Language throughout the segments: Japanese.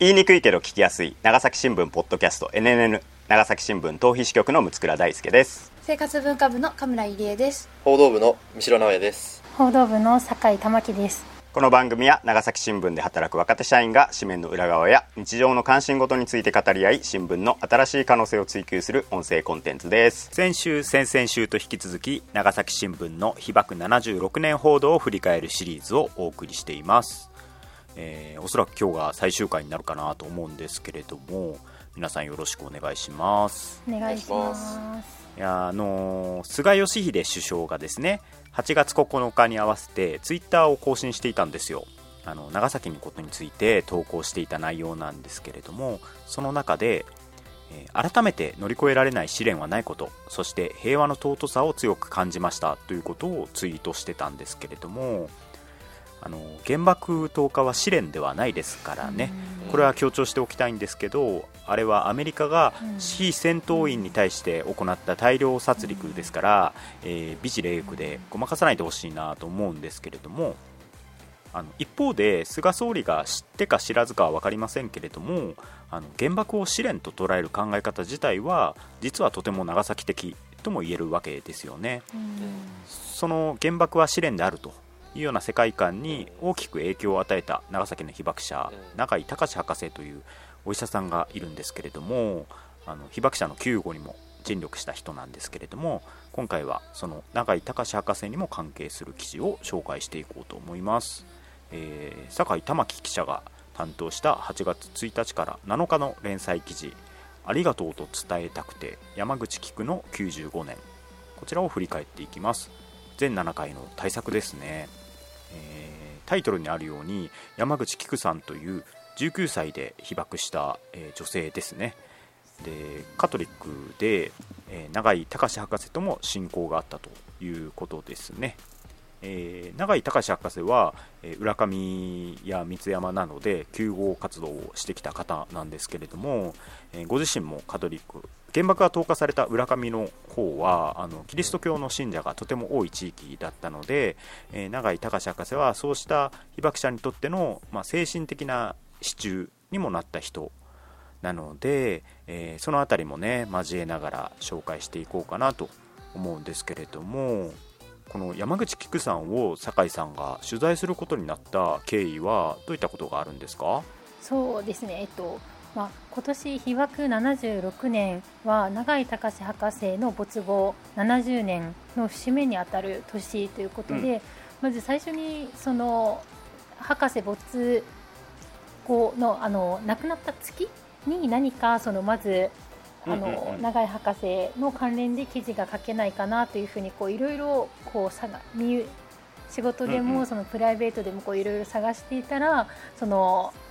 言いにくいけど聞きやすい長崎新聞ポッドキャスト NNN 長崎新聞逃避支局の六倉大輔です。生活文化部の神村入江です。報道部の三城直也です。報道部の酒井玉樹です。この番組は長崎新聞で働く若手社員が紙面の裏側や日常の関心事について語り合い新聞の新しい可能性を追求する音声コンテンツです。先週先々週と引き続き長崎新聞の被爆76年報道を振り返るシリーズをお送りしていますえー、おそらく今日が最終回になるかなと思うんですけれども皆さんよろしくお願いします。お願いします。いやあのー、菅義偉首相がですね8月9日に合わせてツイッターを更新していたんですよ。あの長崎のことについて投稿していた内容なんですけれどもその中で、えー、改めて乗り越えられない試練はないことそして平和の尊さを強く感じましたということをツイートしてたんですけれどもあの原爆投下は試練ではないですからね、これは強調しておきたいんですけど、あれはアメリカが非戦闘員に対して行った大量殺戮ですから、えー、美辞麗句でごまかさないでほしいなと思うんですけれども、あの一方で菅総理が知ってか知らずかは分かりませんけれどもあの原爆を試練と捉える考え方自体は実はとても長崎的とも言えるわけですよね。その原爆は試練であるというような世界観に大きく影響を与えた長崎の被爆者永井隆博士というお医者さんがいるんですけれどもあの被爆者の救護にも尽力した人なんですけれども今回はその永井隆博士にも関係する記事を紹介していこうと思います、えー、酒井玉樹記者が担当した8月1日から7日の連載記事「ありがとうと伝えたくて山口菊の95年」こちらを振り返っていきます。全7回の対策ですねえー、タイトルにあるように山口菊さんという19歳で被爆した、えー、女性ですね。でカトリックで、えー、永井隆博士とも親交があったということですね、えー、永井隆博士は、え、浦上や三山などで救護活動をしてきた方なんですけれども、え、ご自身もカトリック原爆が投下された浦上の方はあのキリスト教の信者がとても多い地域だったので、えー、永井隆博士はそうした被爆者にとっての、まあ、精神的な支柱にもなった人なので、えー、その辺りもね交えながら紹介していこうかなと思うんですけれどもこの山口菊さんを酒井さんが取材することになった経緯はどういったことがあるんですか？そうですね、えっとまあ、今年被爆76年は永井隆博士の没後70年の節目にあたる年ということで、うん、まず最初にその博士没後のあの亡くなった月に何かそのまずあの、永井博士の関連で記事が書けないかなというふうにこういろいろ仕事でもそのプライベートでもこういろいろ探していたらそのや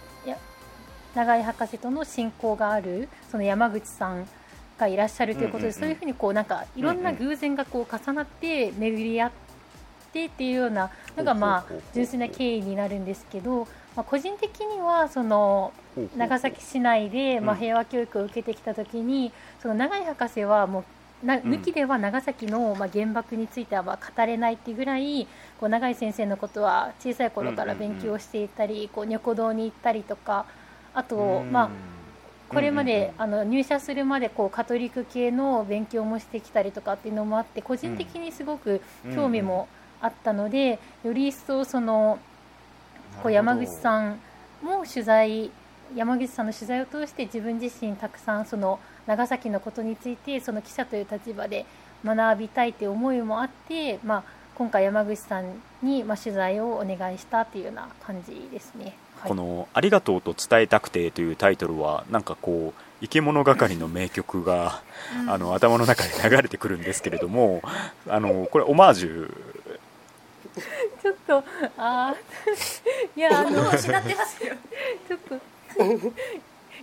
永井博士との親交があるその山口さんがいらっしゃるということで、そういうふうにこうなんかいろんな偶然がこう重なって巡り合ってっていうようなのがまあ純粋な経緯になるんですけど、まあ、個人的にはその長崎市内でまあ平和教育を受けてきた時にその永井博士はもうな抜きでは長崎のまあ原爆については語れないっていうぐらいこう永井先生のことは小さい頃から勉強していたりこう女古堂に行ったりとかあとまあこれまであの入社するまでこうカトリック系の勉強もしてきたりとかっていうのもあって個人的にすごく興味もあったのでより一層そのこう山口さんも取材山口さんの取材を通して自分自身たくさんその長崎のことについてその記者という立場で学びたいという思いもあって、まあ、今回山口さんにまあ取材をお願いしたというような感じですね。はい、この「ありがとうと伝えたくて」というタイトルはなんかこう生き物係の名曲が、うん、あの頭の中で流れてくるんですけれどもあのこれオマージュ。ちょっとあ いやあの失ってますよちょっと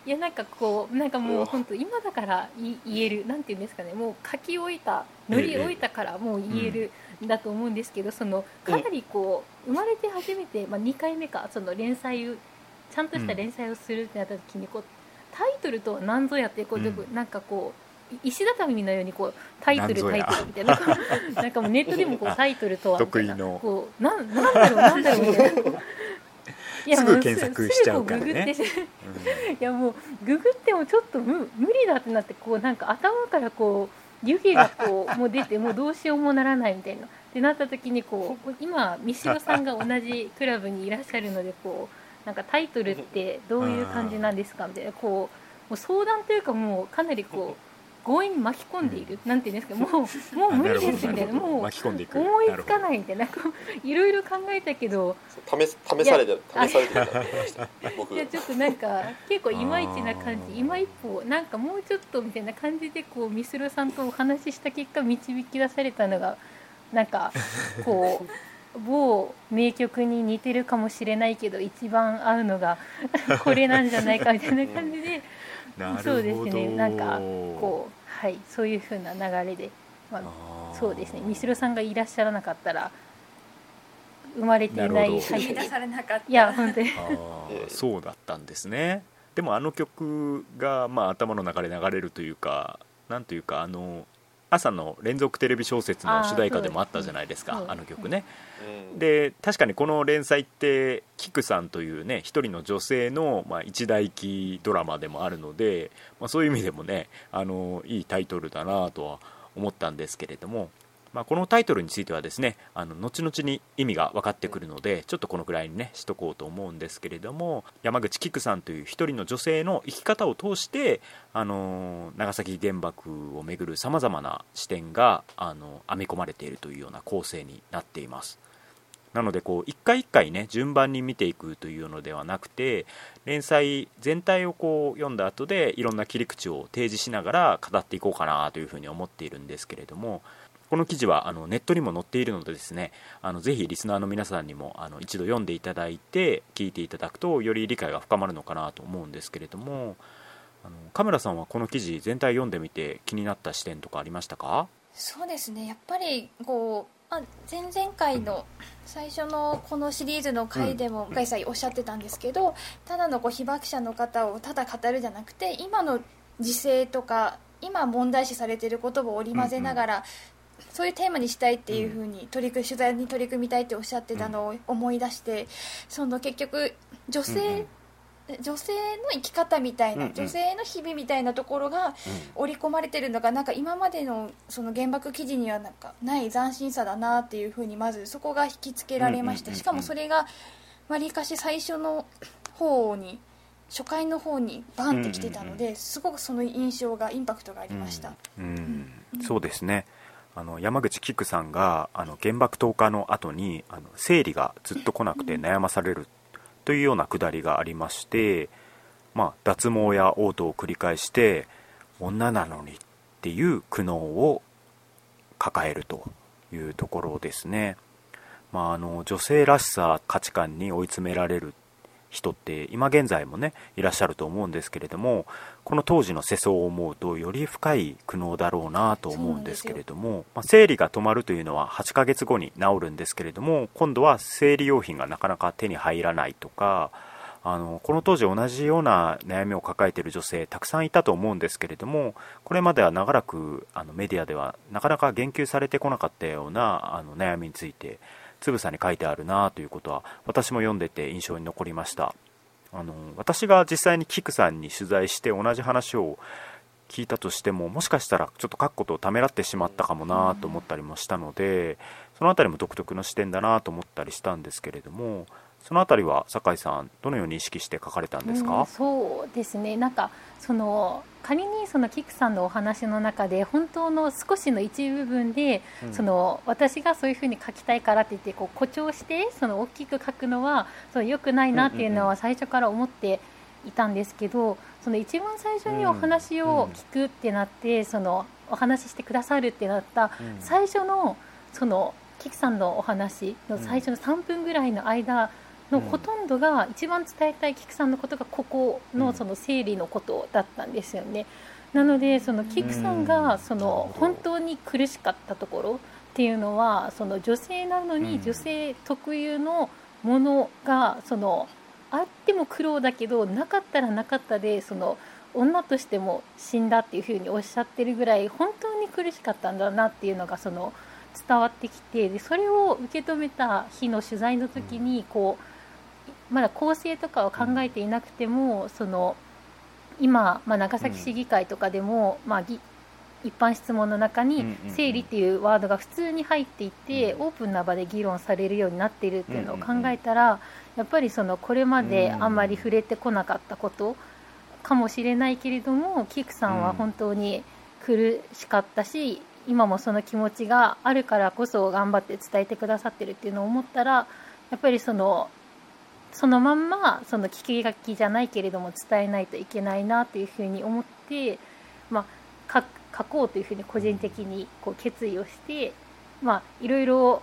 いやなんかこうなんかもう本当今だから言えるなんて言うんですかね。もう書き終えた乗り終えたからもう言えるん。だと思うんですけどそのかなりこう生まれて初めて、まあ、2回目かその連載ちゃんとした連載をするってなった時にこうタイトルとは何ぞやってこう、うん、なんかこう石畳のようにこうタイトルタイトルみたいな。なんかもうネットでもこうタイトルとは得意の。こうなんなんだろうなんだろうみたいな。い いやすぐ検索しちゃうからね。うググって いやもうググってもちょっと無無理だってなってこうなんか頭からこう湯気がこうもう出てもうどうしようもならないみたいなってなった時にこう今三代さんが同じクラブにいらっしゃるのでこうなんかタイトルってどういう感じなんですか？みたいなこうもう相談というかもうかなりこう強引に巻き込んでいる、なんていうんですか？もう もう無理ですみたいなもう巻き込んでいく。思いつかないみたいなこういろいろ考えたけど試す試されて試されてた。僕いやちょっとなんか結構いまいちな感じ今一歩なんかもうちょっとみたいな感じでこうミスルさんとお話しした結果導き出されたのがなんかこう某名曲に似てるかもしれないけど一番合うのがこれなんじゃないかみたいな感じで。そうですね。なんかこうはいそういう風な流れで、まあ、そうですね。ミスルさんがいらっしゃらなかったら生まれていないはい出されなかったいや本当に。そうだったんですね。でもあの曲が、まあ、頭の中で流れるというかなんというかあの朝の連続テレビ小説の主題歌でもあったじゃないですかあの曲ね。うん。で確かにこの連載ってキクさんというね一人の女性の、まあ、一大期ドラマでもあるので、まあ、そういう意味でもねあのいいタイトルだなとは思ったんですけれども、まあ、このタイトルについてはですねあの後々に意味が分かってくるのでちょっとこのくらいにねしとこうと思うんですけれども山口キクさんという一人の女性の生き方を通してあの長崎原爆をめぐるさまざまな視点があの編み込まれているというような構成になっています。なのでこう一回一回ね順番に見ていくというのではなくて連載全体をこう読んだ後でいろんな切り口を提示しながら語っていこうかなというふうに思っているんですけれどもこの記事はあのネットにも載っているのでですねあのぜひリスナーの皆さんにもあの一度読んでいただいて聞いていただくとより理解が深まるのかなと思うんですけれどもあのカメラさんはこの記事全体読んでみて気になった視点とかありましたか？そうですね。やっぱりこう、まあ、前々回の最初のこのシリーズの回でも向井さんおっしゃってたんですけどただのこう被爆者の方をただ語るじゃなくて今の時勢とか今問題視されていることを織り交ぜながら、そういうテーマにしたいっていうふうに取り組み取材に取り組みたいっておっしゃってたのを思い出してその結局女性、うんうん。女性の生き方みたいな、うんうん。女性の日々みたいなところが織り込まれてるのがなんか今までのその原爆記事にはなんかない斬新さだなっていうふうにまずそこが引きつけられましうんうんうんうんたしかもそれがわりかし最初の方に初回の方にバンってきてたのうんですごくその印象がインパクトがありました、うん。そうですねあの山口キクさんがあの原爆投下の後にあの生理がずっと来なくて悩まされるというようなくだりがありまして、まあ、脱毛や嘔吐を繰り返して女なのにっていう苦悩を抱えるというところですね、まあ、あの女性らしさ価値観に追い詰められる人って今現在もねいらっしゃると思うんですけれどもこの当時の世相を思うとより深い苦悩だろうなと思うんですけれども、まあ、生理が止まるというのは8ヶ月後に治るんですけれども今度は生理用品がなかなか手に入らないとかあのこの当時同じような悩みを抱えている女性たくさんいたと思うんですけれどもこれまでは長らくあのメディアではなかなか言及されてこなかったようなあの悩みについてつぶさに書いてあるなということは私も読んでて印象に残りました。あの私が実際にキクさんに取材して同じ話を聞いたとしてももしかしたらちょっと書くことをためらってしまったかもなと思ったりもしたのでその辺りも独特の視点だなと思ったりしたんですけれどもその辺りは酒井さんどのように意識して書かれたんですうんか、そうですね。なんかその仮にそのキクさんのお話の中で本当の少しの一部分で、うん。その私がそういうふうに書きたいからって言ってこう誇張してその大きく書くのはその良くないなっていうのは最初から思っていたんですけどその一番最初にお話を聞くってなって、そのお話ししてくださるってなったうん。最初のそのキクさんのお話の最初の3分ぐらいの間のうんほとんどが一番伝えたいキクさんのことがここうんのその生理のことだったんですよね。なのでそのキクさんうん。がその本当に苦しかったところっていうのはその女性なのうん。に女性特有のものがそのあっても苦労だけどなかったらなかったでその女としても死んだっていうふうにおっしゃってるぐらい本当に苦しかったんだなっていうのがその伝わってきてでそれを受け止めた日の取材の時にこうまだ構成とかは考えていなくても、その今、まあ、長崎市議会とかでも、まあ、一般質問の中に「生理」っていうワードが普通に入っていて、オープンな場で議論されるようになっているっていうのを考えたら、やっぱりそのこれまであんまり触れてこなかったことかもしれないけれどもキクさんは本当に苦しかったし、今もその気持ちがあるからこそ頑張って伝えてくださってるっていうのを思ったらやっぱりそのそのまんまその聞き書きじゃないけれども伝えないといけないなというふうに思って、まあ、書こうというふうに個人的にこう決意をして、まあ、いろいろ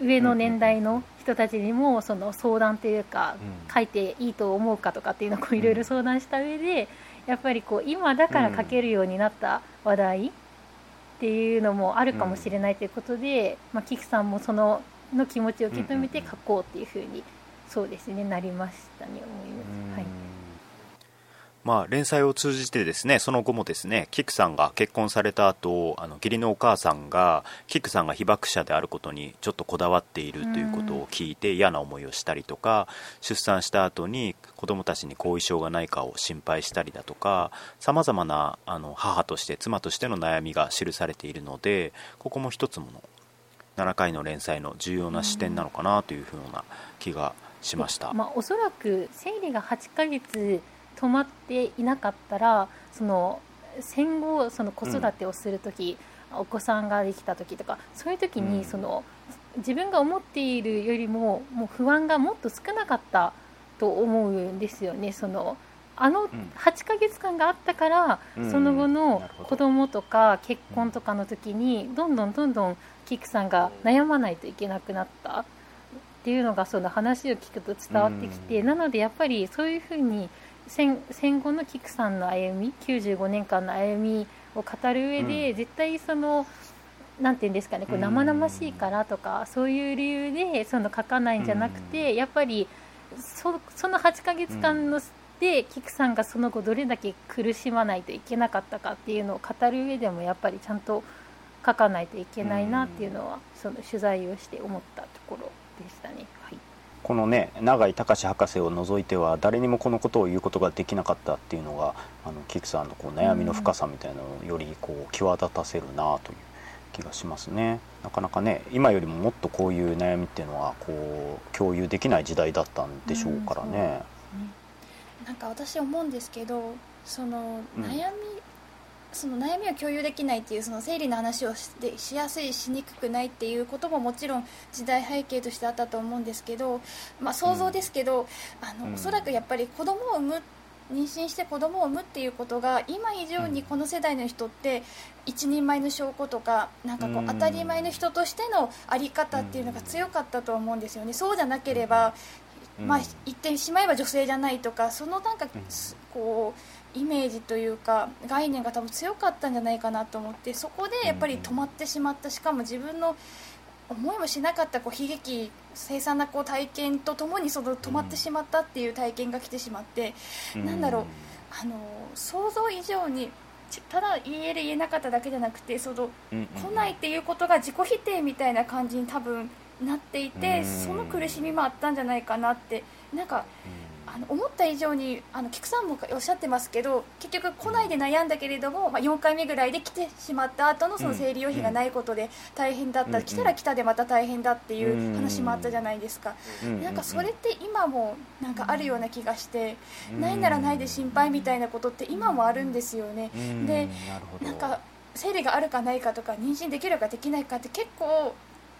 上の年代の人たちにもその相談というか、書いていいと思うかとかっていうのをいろいろ相談した上でやっぱりこう今だから書けるようになった話題っていうのもあるかもしれないということで、まあ、キクさんもそのの気持ちを受け止めて書こうっていうふうにそうですねなりましたね思います。はい。まあ、連載を通じてですねその後もですねキクさんが結婚された後あの義理のお母さんがキクさんが被爆者であることにちょっとこだわっているということを聞いて嫌な思いをしたりとか出産した後に子供たちに後遺症がないかを心配したりだとかさまざまなあの母として妻としての悩みが記されているのでここも一つもの7回の連載の重要な視点なのかなというふうな気がしました。まあ、おそらく生理が8ヶ月止まっていなかったらその戦後その子育てをする時、うん、お子さんができた時とかそういう時にその、自分が思っているよりももう不安がもっと少なかったと思うんですよね。そのあの8ヶ月間があったから、うん、その後の子供とか結婚とかの時にどんどんどんどんキクさんが悩まないといけなくなったっていうのがその話を聞くと伝わってきて、うん、なのでやっぱりそういうふうに戦戦後の菊さんの歩み95年間の歩みを語る上で、うん、絶対そのなんていうんですかねこう生々しいからとか、そういう理由でその書かないんじゃなくて、やっぱりそその8ヶ月間の、で菊さんがその後どれだけ苦しまないといけなかったかっていうのを語る上でもやっぱりちゃんと書かないといけないなっていうのは、その取材をして思ったところでしたね。はいこのね永井隆博士を除いては誰にもこのことを言うことができなかったっていうのがあのキクさんのこう悩みの深さみたいなのをよりこう際立たせるなという気がしますねなかなかね今よりももっとこういう悩みっていうのはこう共有できない時代だったんでしょうからね。うん、なんか私思うんですけどその悩みその悩みを共有できないっていうその生理の話をしてしやすいしにくくないっていうことももちろん時代背景としてあったと思うんですけど、まあ、想像ですけど、うん、あの、うん、おそらくやっぱり子供を産む妊娠して子供を産むっていうことが今以上にこの世代の人って一人前の証拠とかなんかこう当たり前の人としての在り方っていうのが強かったと思うんですよね。そうじゃなければまあ、言ってしまえば女性じゃないとかそのなんかこうイメージというか概念が多分強かったんじゃないかなと思ってそこでやっぱり止まってしまった。しかも自分の思いもしなかったこう悲劇凄惨なこう体験とともにその止まってしまったっていう体験が来てしまって、なんだろうあの想像以上にただ言える言えなかっただけじゃなくてその、来ないっていうことが自己否定みたいな感じに多分なっていて、その苦しみもあったんじゃないかなってなんか。あの思った以上にあの菊さんもおっしゃってますけど結局来ないで悩んだけれども、まあ、4回目ぐらいで来てしまった後のその生理用品がないことで大変だった、うん、来たら来たでまた大変だっていう話もあったじゃないですか、うん、なんかそれって今もなんかあるような気がして、うん、ないならないで心配みたいなことって今もあるんですよね。でなんか生理があるかないかとか妊娠できるかできないかって結構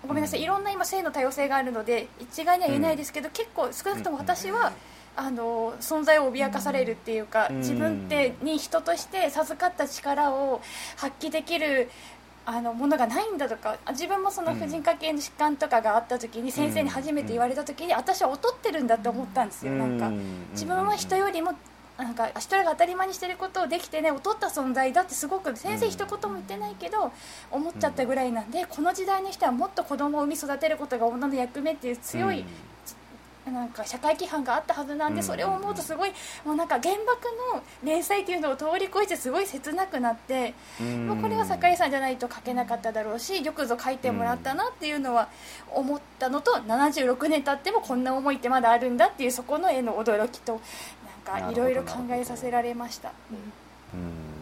ごめんなさいいろんな今性の多様性があるので一概には言えないですけど、結構少なくとも私は。あの存在を脅かされるっていうか、自分ってに人として授かった力を発揮できるあのものがないんだとか自分もその婦人科系の疾患とかがあった時に先生に初めて言われた時に私は劣ってるんだって思ったんですよ。なんか自分は人よりもなんか人が当たり前にしてることをできてね劣った存在だってすごく先生一言も言ってないけど思っちゃったぐらいなんでこの時代の人はもっと子供を産み育てることが女の役目っていう強いなんか社会規範があったはずなんで、それを思うとすごいもうなんか原爆の連載っていうのを通り越えてすごい切なくなって、もうこれは酒井さんじゃないと書けなかっただろうしよくぞ書いてもらったなっていうのは思ったのと76年経ってもこんな思いってまだあるんだっていうそこの絵の驚きとなんかいろいろ考えさせられました。うん。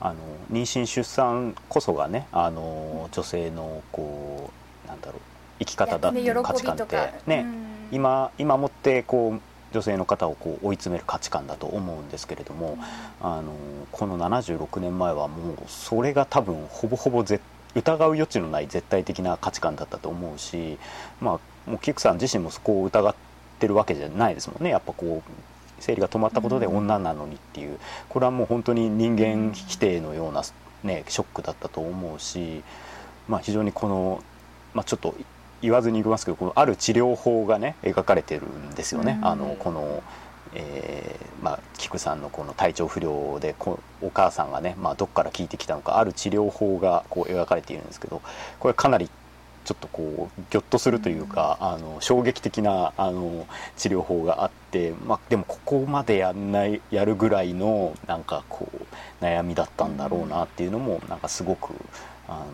あの妊娠出産こそがねあの女性のこうなんだろう生き方だっていう価値観ってね、今今もってこう女性の方をこう追い詰める価値観だと思うんですけれども、あのこの76年前はもうそれが多分ほぼほぼぜ疑う余地のない絶対的な価値観だったと思うし、まあ、もうキクさん自身もそこを疑ってるわけじゃないですもんね。やっぱこう生理が止まったことで女なのにっていう。これはもう本当に人間否定のような、ね、ショックだったと思うし、まあ、非常にこの、まあ、ちょっと言わずに言いますけどこのある治療法がね描かれてるんですよね。あのこのえーまあ、菊さんのこの体調不良でこお母さんがね、まあ、どっから聞いてきたのかある治療法がこう描かれているんですけどこれかなりちょっとこうギョッとするというか、あの衝撃的なあの治療法があって、まあ、でもここまでやんないやるぐらいのなんかこう悩みだったんだろうなっていうのもなんかすごくあの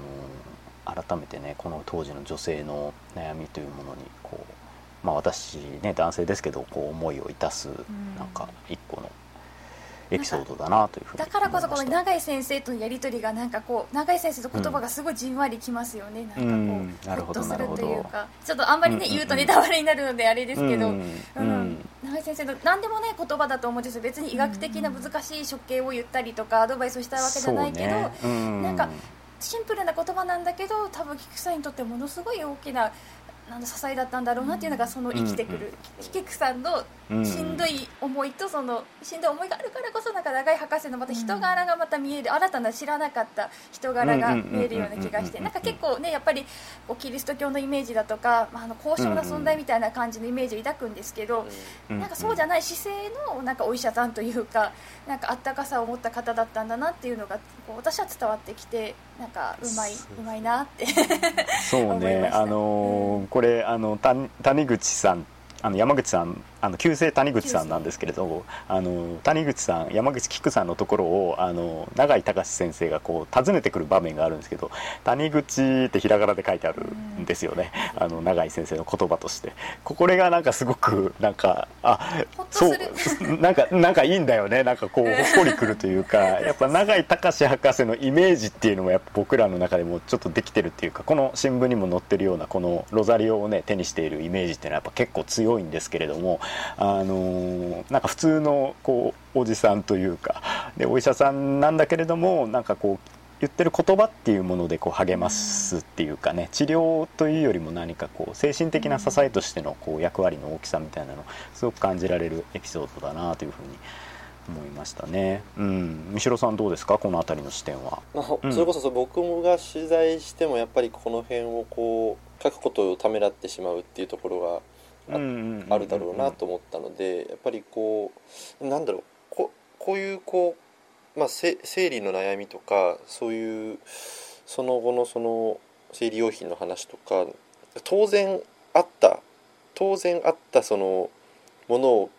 改めてねこの当時の女性の悩みというものにこう。まあ、私ね男性ですけどこう思いをいたすなんか一個のエピソードだなというふうにだからこそこの永井先生とのやり取りがなんかこう永井先生の言葉がすごいじんわりきますよね、うんなんかこうなるほっとするというか。ちょっとあんまりね、うんうんうん。言うとネタバレになるのであれですけど、ううんん。うん。永井先生の何でもね言葉だと思うんですよ別に医学的な難しい処刑を言ったりとかアドバイスをしたわけじゃないけど、ね。うん。なんかシンプルな言葉なんだけど多分菊さんにとってものすごい大きななんだ支えだったんだろうなっていうのがその生きてくうんる、菊さんのうん。しんどい思いとそのしんどい思いがあるからこそなんか長井博士のまた人柄がまた見える新たな知らなかった人柄が見えるような気がしてうんなんか結構ねやっぱりこうキリスト教のイメージだとか、まあ、あの高尚な存在みたいな感じのイメージを抱くんですけど、なんかそうじゃない姿勢のなんかお医者さんというかなんかあったかさを持った方だったんだなっていうのがこう私は伝わってきてなんかうまいうまいなってそうねあのーこれあの谷谷口さんあの山口さんあの旧姓谷口さんなんですけれどあの谷口さん山口菊さんのところをあの永井隆先生がこう訪ねてくる場面があるんですけど谷口ってひらがなで書いてあるんですよね。あの永井先生の言葉として。ここれがなんかすごくなんかあそうなんかなんかいいんだよね。なんかこうほっこりくるというかやっぱ永井隆博士のイメージっていうのもやっぱ僕らの中でもちょっとできてるっていうかこの新聞にも載ってるようなこのロザリオをね手にしているイメージっていうのはやっぱ結構強いんですけれどもあのーなんか普通のこうおじさんというかでお医者さんなんだけれどもなんかこう言ってる言葉っていうものでこう励ますっていうかね治療というよりも何かこう精神的な支えとしてのこう役割の大きさみたいなのをすごく感じられるエピソードだなというふうに思いましたね。うん、三代さんどうですか？この辺りの視点は。それこそ僕が取材してもやっぱりこの辺をこう書くことをためらってしまうっていうところあがあるだろうなと思ったのでやっぱりこうなんだろうここういうこう、まあ、せ生理の悩みとかそういうその後のその生理用品の話とか当然あった当然あったそのものを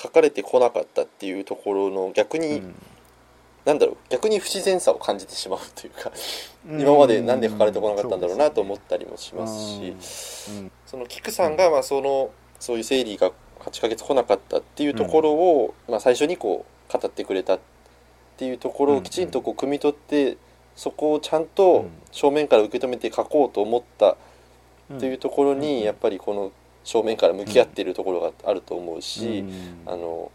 書かれてこなかったっていうところの逆に、なんだろう逆に不自然さを感じてしまうというか今までなんで書かれてこなかったんだろうなと思ったりもしますしうん。そのキクさんがまあそのそういう生理が8ヶ月来なかったっていうところをまあ最初にこう語ってくれたっていうところをきちんとこう汲み取ってそこをちゃんと正面から受け止めて書こうと思ったっていうところにやっぱりこの正面から向き合っているところがあると思うしあの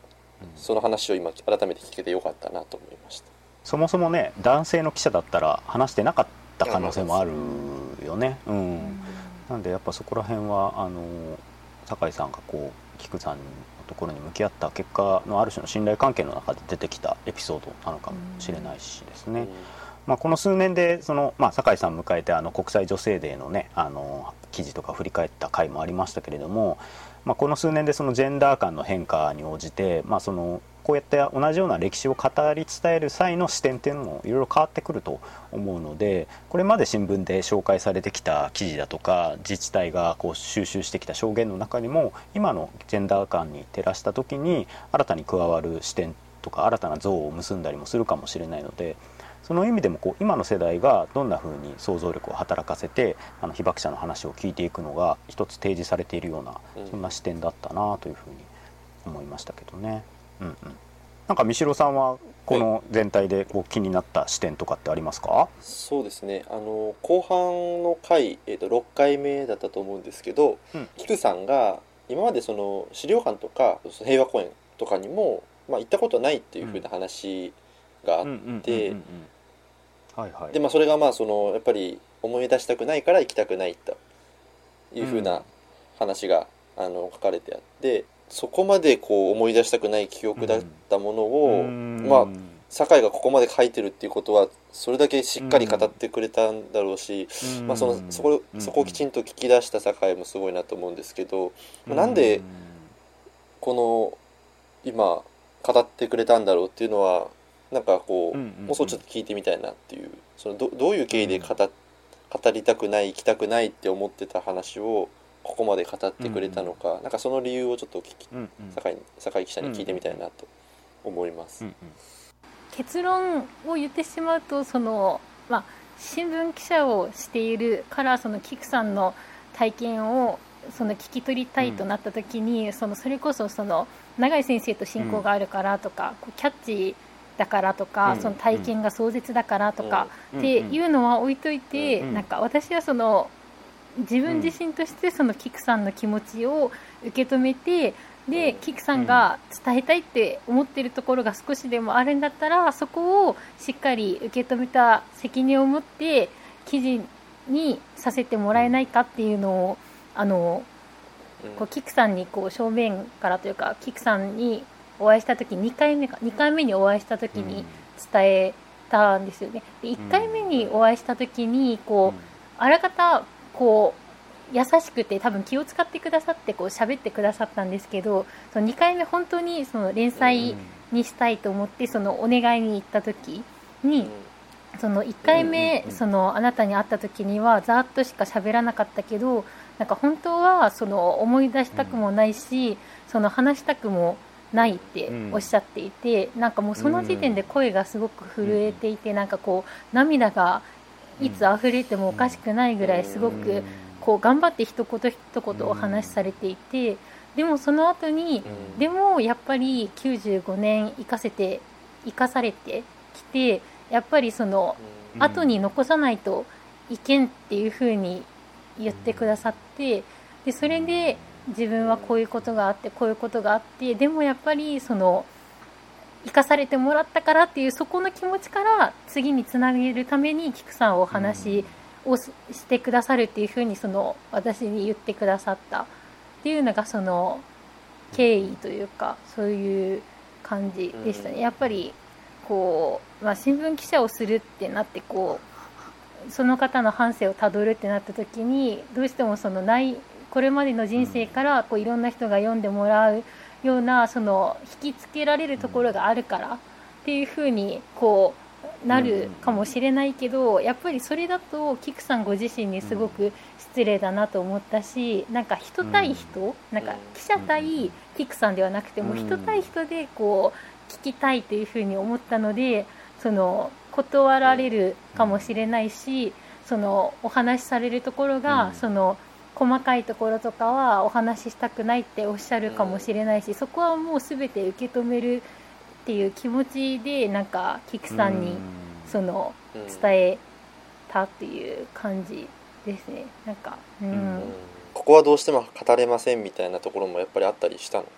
その話を今改めて聞けてよかったなと思いました。そもそもね男性の記者だったら話してなかった可能性もあるよね。うんなんでやっぱそこら辺はあの酒井さんがこう菊さんのところに向き合った結果のある種の信頼関係の中で出てきたエピソードなのかもしれないしですね。まあ、この数年でその、まあ、酒井さん迎えてあの国際女性デーのねあの記事とか振り返った回もありましたけれどもまあ、この数年でそのジェンダー間の変化に応じて、まあ、そのこうやって同じような歴史を語り伝える際の視点っていうのもいろいろ変わってくると思うのでこれまで新聞で紹介されてきた記事だとか自治体がこう収集してきた証言の中にも今のジェンダー感に照らした時に新たに加わる視点とか新たな像を結んだりもするかもしれないのでその意味でもこう今の世代がどんなふうに想像力を働かせてあの被爆者の話を聞いていくのが一つ提示されているようなそんな視点だったなというふうに思いましたけどね。うんうん、なんか三代さんはこの全体でこう気になった視点とかってありますか？そうですね。あの後半の回、えー、と6回目だったと思うんですけど、うん、菊さんが今までその資料館とか平和公園とかにも、まあ、行ったことないっていうふうな話があってはいはい、でまあそれがまあそのやっぱり思い出したくないから行きたくないというふうな話が、うん、あの書かれてあってそこまでこう思い出したくない記憶だったものを、うん、まあ酒井がここまで書いてるっていうことはそれだけしっかり語ってくれたんだろうし、うん、まあ、そのそこそこをきちんと聞き出した酒井もすごいなと思うんですけど、うん、なんでこの今語ってくれたんだろうっていうのはなんかこう,、もうそうちょっと聞いてみたいなっていうそのどどういう経緯で語語りたくない行きたくないって思ってた話をここまで語ってくれたのか、うんうん、なんかその理由をちょっと聞き、うんうん、酒井酒井記者に聞いてみたいなと思います。うんうん、結論を言ってしまうとその、まあ、新聞記者をしているからその菊さんの体験をその聞き取りたいとなった時に、うん、そのそれこそその永井先生と親交があるからとか、こうキャッチだからとか、うん、その体験が壮絶だからとか、うん、っていうのは置いといて、なんか私はその自分自身としてそのキクさんの気持ちを受け止めてでキクさんが伝えたいって思ってるところが少しでもあるんだったらそこをしっかり受け止めた責任を持って記事にさせてもらえないかっていうのをあのこうキクさんにこう正面からというかキクさんにお会いした時2回目か2回目にお会いした時に伝えたんですよね。で1回目にお会いした時にこうあらかたこう優しくて多分気を使ってくださってこう喋ってくださったんですけどその2回目本当にその連載にしたいと思ってそのお願いに行った時にその1回目そのあなたに会った時にはざーっとしか喋らなかったけどなんか本当はその思い出したくもないしその話したくもないっておっしゃっていて、なんかもうその時点で声がすごく震えていて、なんかこう涙がいつ溢れてもおかしくないぐらいすごくこう頑張って一言一言お話しされていてでもその後にでもやっぱり95年生かせて生かされてきてやっぱりその後に残さないといけんっていうふうに言ってくださってでそれで自分はこういうことがあってこういうことがあってでもやっぱりその生かされてもらったからっていうそこの気持ちから次につなげるために菊さんお話をしてくださるっていうふうにその私に言ってくださった。っていうのがその経緯というかそういう感じでしたね。やっぱりこう、まあ、新聞記者をするってなってこうその方の半生をたどるってなった時にどうしてもそのないこれまでの人生からこういろんな人が読んでもらうようなその引きつけられるところがあるからっていうふうにこうなるかもしれないけどやっぱりそれだとキクさんご自身にすごく失礼だなと思ったしなんか人対人なんか記者対キクさんではなくても人対人でこう聞きたいというふうに思ったのでその断られるかもしれないしそのお話しされるところがその細かいところとかはお話ししたくないっておっしゃるかもしれないし、そこはもう全て受け止めるっていう気持ちでなんか菊さんにその伝えたっていう感じですね。なんかうん、ここはどうしても語れませんみたいなところもやっぱりあったりしたのか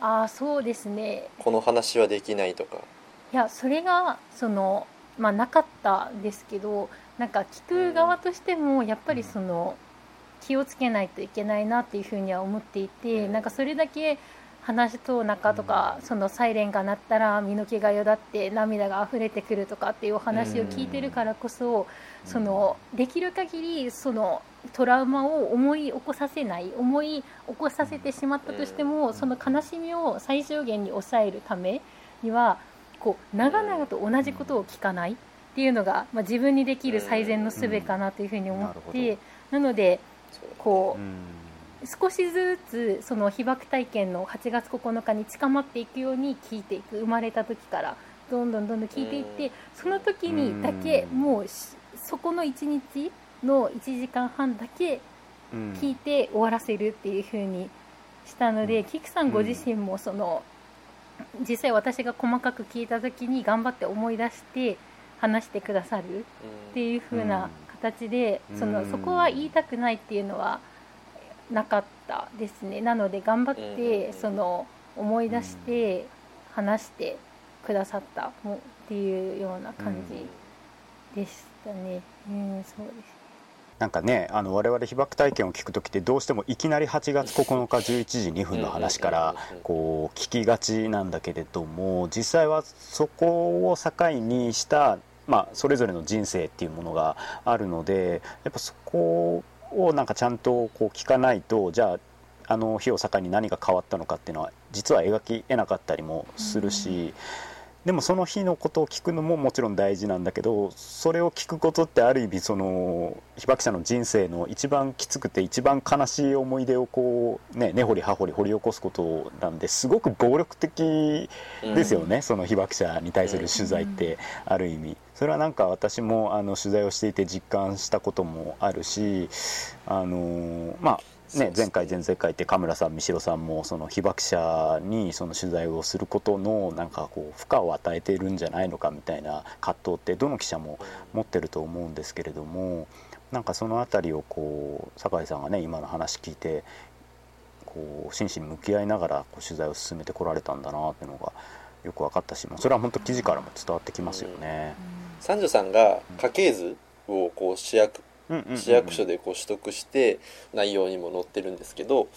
な？ああそうですね。この話はできないとか。いやそれがそのまあなかったですけどなんか聞く側としてもやっぱりその、気をつけないといけないなっていうふうには思っていてなんかそれだけ話と中とか、そのサイレンが鳴ったら身の毛がよだって涙が溢れてくるとかっていうお話を聞いてるからこそ、そのできる限りそのトラウマを思い起こさせない思い起こさせてしまったとしても、その悲しみを最小限に抑えるためにはこう長々と同じことを聞かないっていうのが、まあ、自分にできる最善の術かなというふうに思って、なのでこう、少しずつその被爆体験の8月9日に近まっていくように聞いていく生まれた時からどんどんどんどん聞いていってその時にだけもうそこの1日の1時間半だけ聞いて終わらせるっていう風にしたので、キクさんご自身もその実際私が細かく聞いた時に頑張って思い出して話してくださるっていう風な形で、そのそこは言いたくないっていうのはなかったですね。なので頑張ってその思い出して話してくださったっていうような感じでしたね。うん、そうです。なんかねあの我々被爆体験を聞く時ってどうしてもいきなり8月9日11時2分の話からこう聞きがちなんだけれども実際はそこを境にしたまあ、それぞれの人生っていうものがあるのでやっぱそこをなんかちゃんとこう聞かないとじゃああの日を境に何が変わったのかっていうのは実は描きえなかったりもするし。でもその日のことを聞くのももちろん大事なんだけどそれを聞くことってある意味その被爆者の人生の一番きつくて一番悲しい思い出をこうね根掘り葉掘り掘り起こすことなんですごく暴力的ですよね、うん、その被爆者に対する取材ってある意味。それはなんか私もあの取材をしていて実感したこともあるしあのまあね、前回前々回って神村さん三代さんもその被爆者にその取材をすることのなんかこう負荷を与えているんじゃないのかみたいな葛藤ってどの記者も持ってると思うんですけれどもなんかその辺りをこう酒井さんがね今の話聞いてこう真摯に向き合いながらこう取材を進めてこられたんだなっていうのがよく分かったしそれは本当記事からも伝わってきますよね。三女さんが家系図をこう主役市役所でこう取得して内容にも載ってるんですけど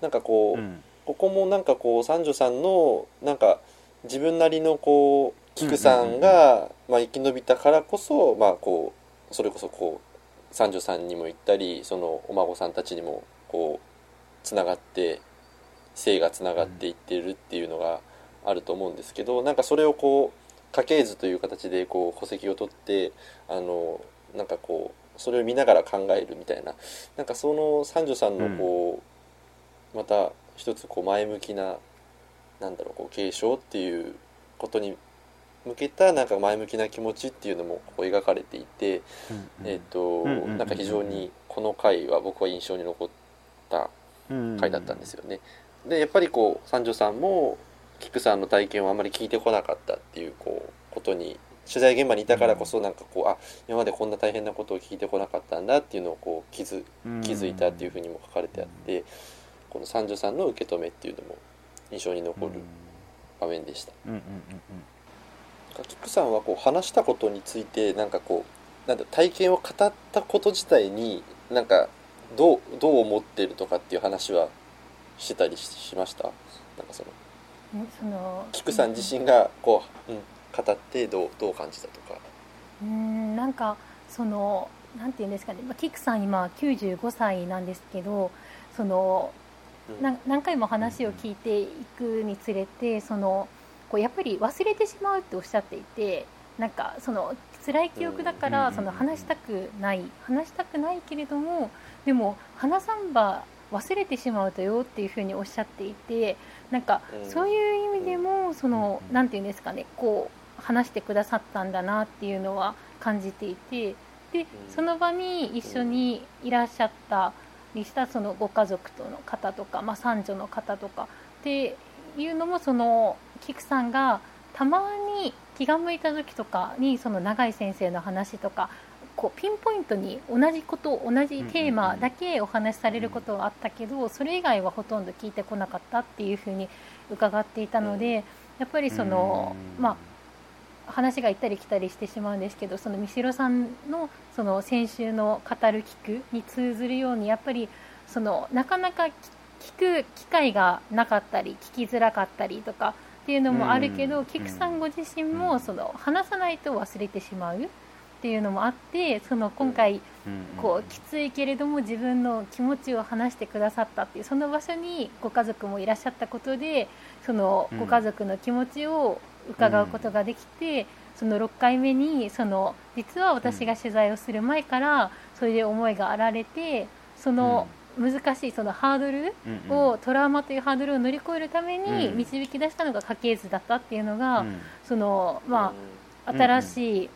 なんかこう、うん、ここもなんかこう三女さんのなんか自分なりのこう菊さんが、まあ、生き延びたからこそ、まあ、こうそれこそこう三女さんにも行ったりそのお孫さんたちにもこうつながって性がつながっていってるっていうのがあると思うんですけどなんかそれをこう家系図という形でこう戸籍を取ってあのなんかこうそれを見ながら考えるみたいな。なんかその三女さんのこう、うん、また一つこう前向きななんだろうこう継承っていうことに向けたなんか前向きな気持ちっていうのもこう描かれていて、うんえっ、と、なんか非常にこの回は僕は印象に残った回だったんですよね。でやっぱりこう三女さんも菊さんの体験をあまり聞いてこなかったっていうこうことに取材現場にいたからこそなんかこうあ今までこんな大変なことを聞いてこなかったんだっていうのをこう気づ気づいたっていうふうにも書かれてあってこの三女さんの受け止めっていうのも印象に残る場面でした。キックさんはこう話したことについてなんかこうなんだ体験を語ったこと自体になんかどうどう思ってるとかっていう話はしてたりしました？なんかそのそのキクさん自身がこう、うん、語ってどうどう感じたとか。うんなんかそのなんていうんですかね、まあ、キクさん今95歳なんですけどその、うん、何回も話を聞いていくにつれてそのこうやっぱり忘れてしまうっておっしゃっていてなんかその辛い記憶だからその話したくない話したくないけれどもでも花さんば忘れてしまうとよっていうふうにおっしゃっていてなんかそういう意味でもそのなんていうんですかね。こう話してくださったんだなっていうのは感じていてでその場に一緒にいらっしゃったりしたそのご家族との方とか、まあ、三女の方とかっていうのもその菊さんがたまに気が向いた時とかにその永井先生の話とかこうピンポイントに同じこと同じテーマだけお話しされることはあったけどそれ以外はほとんど聞いてこなかったっていうふうに伺っていたのでやっぱりそのまあ話が行ったり来たりしてしまうんですけどその三代さんのその先週の「語る聞く」に通ずるようにやっぱりそのなかなか聞く機会がなかったり聞きづらかったりとかっていうのもあるけど、キクさんご自身もその話さないと忘れてしまうっていうのもあってその今回こうきついけれども自分の気持ちを話してくださったっていうその場所にご家族もいらっしゃったことでそのご家族の気持ちを伺うことができて、その6回目にその実は私が取材をする前からそれで思いがあられてその難しいそのハードルを、トラウマというハードルを乗り越えるために導き出したのが家系図だったっていうのが、そのまあ、新しい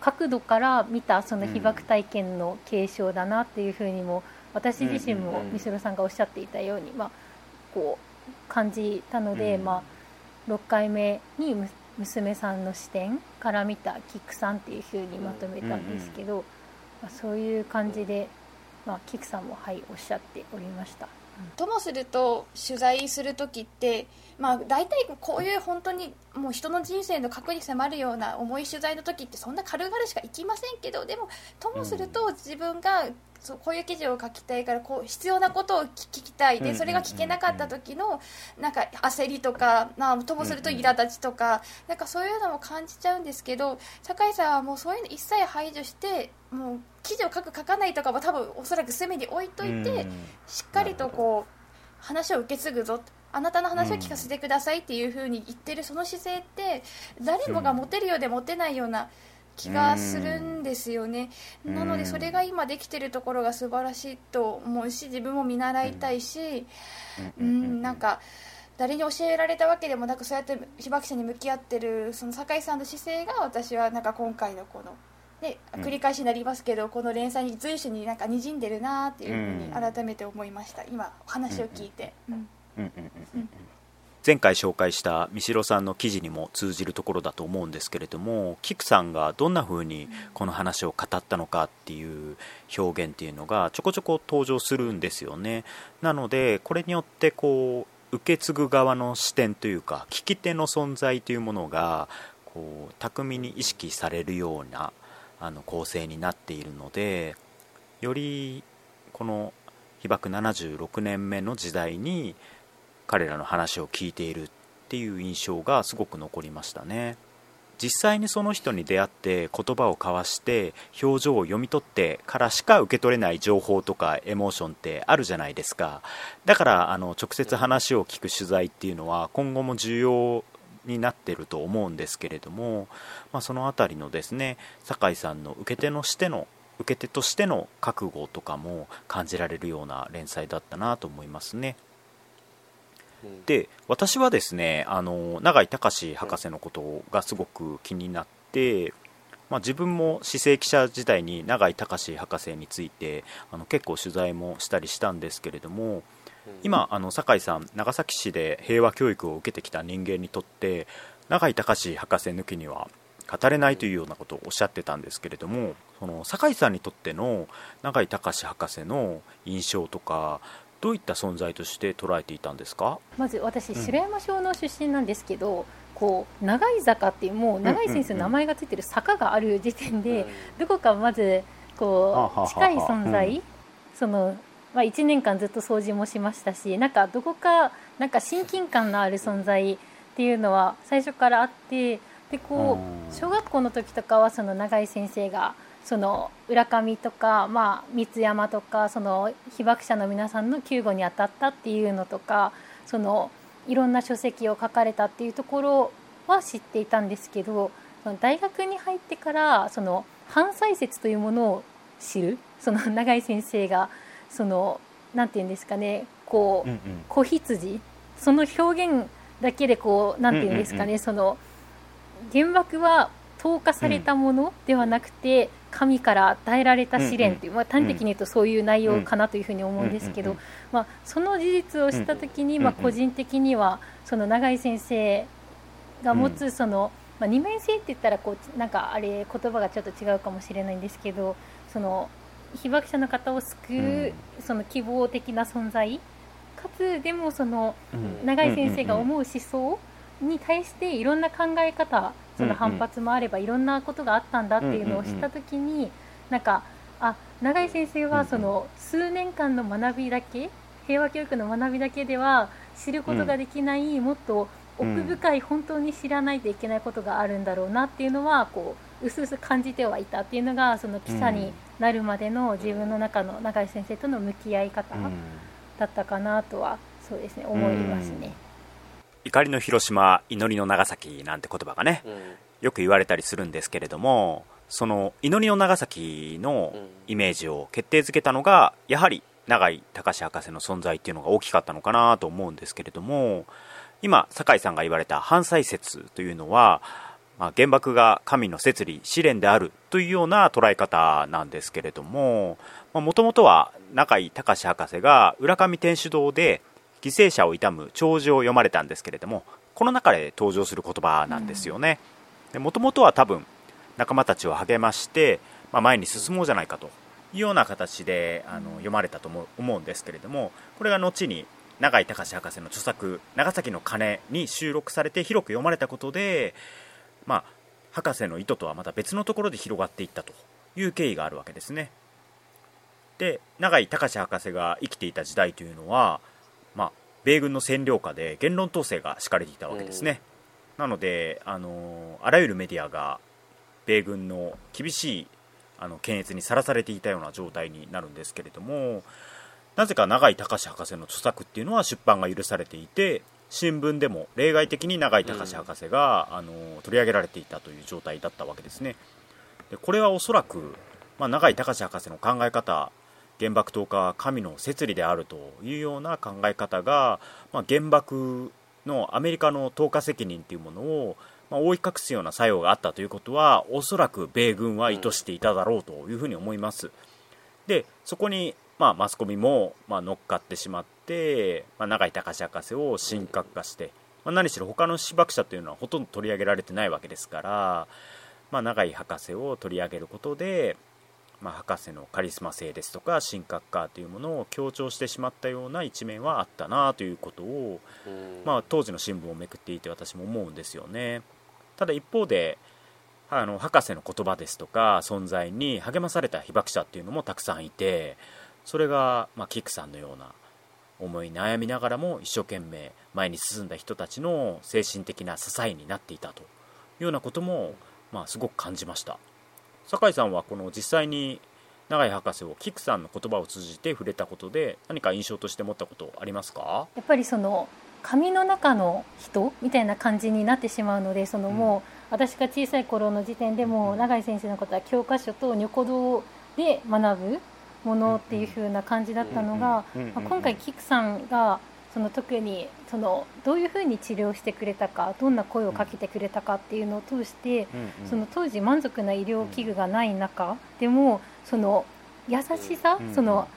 角度から見たその被爆体験の継承だなっていうふうにも私自身も三代さんがおっしゃっていたように、まあ、こう感じたので、まあ、6回目に娘さんの視点から見たキックさんっていうふうにまとめたんですけど、まあ、そういう感じで。まあ、キクさんもはいおっしゃっておりました。ともすると取材する時って、まあ、大体こういう本当にもう人の人生の核に迫るような重い取材の時ってそんな軽々しか行きませんけどでもともすると自分がそうこういう記事を書きたいからこう必要なことを聞きたい。でそれが聞けなかった時のなんか焦りとか、まあ、ともすると苛立ちとかなんかそういうのも感じちゃうんですけど酒井さんはもうそういうの一切排除してもう記事を書く書かないとかは多分おそらく隅に置いといてしっかりとこう話を受け継ぐぞあなたの話を聞かせてくださいっていう風に言ってるその姿勢って誰もが持てるようで持てないような気がするんですよね。なのでそれが今できてるところが素晴らしいと思うし自分も見習いたいしうん。なんか誰に教えられたわけでもなくそうやって被爆者に向き合ってるその酒井さんの姿勢が私はなんか今回のこので繰り返しになりますけど、この連載に随所になんか滲んでるなっていうふうに改めて思いました、今お話を聞いて。前回紹介した三代さんの記事にも通じるところだと思うんですけれどもキクさんがどんな風にこの話を語ったのかっていう表現っていうのがちょこちょこ登場するんですよね。なのでこれによってこう受け継ぐ側の視点というか聞き手の存在というものがこう巧みに意識されるようなあの構成になっているのでよりこの被爆76年目の時代に彼らの話を聞いているっていう印象がすごく残りましたね実際にその人に出会って言葉を交わして表情を読み取ってからしか受け取れない情報とかエモーションってあるじゃないですかだからあの直接話を聞く取材っていうのは今後も重要になってると思うんですけれども、まあ、その辺りのですね酒井さんの受け手のしての受け手としての覚悟とかも感じられるような連載だったなと思いますね。で私はですねあの永井隆博士のことがすごく気になって、まあ、自分も市政記者時代に永井隆博士についてあの結構取材もしたりしたんですけれども今あの酒井さん長崎市で平和教育を受けてきた人間にとって永井隆博士抜きには語れないというようなことをおっしゃってたんですけれどもその酒井さんにとっての永井隆博士の印象とかどういった存在として捉えていたんですか？まず私白山町の出身なんですけど、うん、こう長井坂っていうもう長井先生の名前がついてる坂がある時点で、どこかまずこう近い存在、そのまあ、1年間ずっと掃除もしましたしなんかどこかなんか親近感のある存在っていうのは最初からあってでこう小学校の時とかはその永井先生がその浦上とか、まあ、三山とかその被爆者の皆さんの救護に当たったっていうのとかそのいろんな書籍を書かれたっていうところは知っていたんですけど大学に入ってからその反歳説というものを知るその永井先生がそのなんていうんですかねこう、うんうん、子羊その表現だけでこうなんていうんですかね、うんうんうん、その原爆は投下されたものではなくて、神から与えられた試練という、まあ、端的に言うとそういう内容かなというふうに思うんですけど、まあ、その事実を知った時に、まあ、個人的にはその永井先生が持つその、まあ、二面性って言ったらこうなんかあれ言葉がちょっと違うかもしれないんですけどその被爆者の方を救う、その希望的な存在かつでもその永井先生が思う思想に対していろんな考え方その反発もあればいろんなことがあったんだっていうのを知った時になんかあ永井先生はその数年間の学びだけ平和教育の学びだけでは知ることができない、うん、もっと奥深い本当に知らないといけないことがあるんだろうなっていうのはこううすうす感じてはいたっていうのがその記者になるまでの自分の中の永井先生との向き合い方だったかなとはそうですね思いますね。怒りの広島祈りの長崎なんて言葉がね、よく言われたりするんですけれどもその祈りの長崎のイメージを決定づけたのがやはり永井隆博士の存在っていうのが大きかったのかなと思うんですけれども今酒井さんが言われた反祭説というのは、まあ、原爆が神の摂理試練であるというような捉え方なんですけれどももともとは中井隆博士が浦上天主堂で犠牲者を悼む弔辞を読まれたんですけれどもこの中で登場する言葉なんですよね。もともとは多分仲間たちを励まして、まあ、前に進もうじゃないかというような形であの読まれたと思うんですけれどもこれが後に永井隆博士の著作「長崎の鐘」に収録されて広く読まれたことで、まあ、博士の意図とはまた別のところで広がっていったという経緯があるわけですね。で永井隆博士が生きていた時代というのは、まあ、米軍の占領下で言論統制が敷かれていたわけですね、なのであのあらゆるメディアが米軍の厳しいあの検閲にさらされていたような状態になるんですけれどもなぜか永井隆博士の著作っていうのは出版が許されていて新聞でも例外的に永井隆博士が、うん、あの取り上げられていたという状態だったわけですね。でこれはおそらく、まあ、永井隆博士の考え方原爆投下は神の摂理であるというような考え方が、まあ、原爆のアメリカの投下責任というものを、まあ、覆い隠すような作用があったということはおそらく米軍は意図していただろうというふうに思います。でそこにまあ、マスコミも、まあ、乗っかってしまって、まあ、永井隆博士を神格化して、まあ、何しろ他の被爆者というのはほとんど取り上げられてないわけですから、まあ、永井博士を取り上げることで、まあ、博士のカリスマ性ですとか神格化というものを強調してしまったような一面はあったなということを、まあ、当時の新聞をめくっていて私も思うんですよね。ただ一方であの博士の言葉ですとか存在に励まされた被爆者っていうのもたくさんいてそれが、まあ、キックさんのような思い悩みながらも一生懸命前に進んだ人たちの精神的な支えになっていたというようなことも、まあ、すごく感じました酒井さんはこの実際に永井博士をキックさんの言葉を通じて触れたことで何か印象として持ったことありますか？やっぱりその紙の中の人みたいな感じになってしまうのでそのもう、私が小さい頃の時点でも永井先生のことは教科書とニョコ動で学ぶものっていう風な感じだったのが、ま今回キクさんがその特にそのどういうふうに治療してくれたかどんな声をかけてくれたかっていうのを通して、その当時満足な医療器具がない中でもその優しさ、その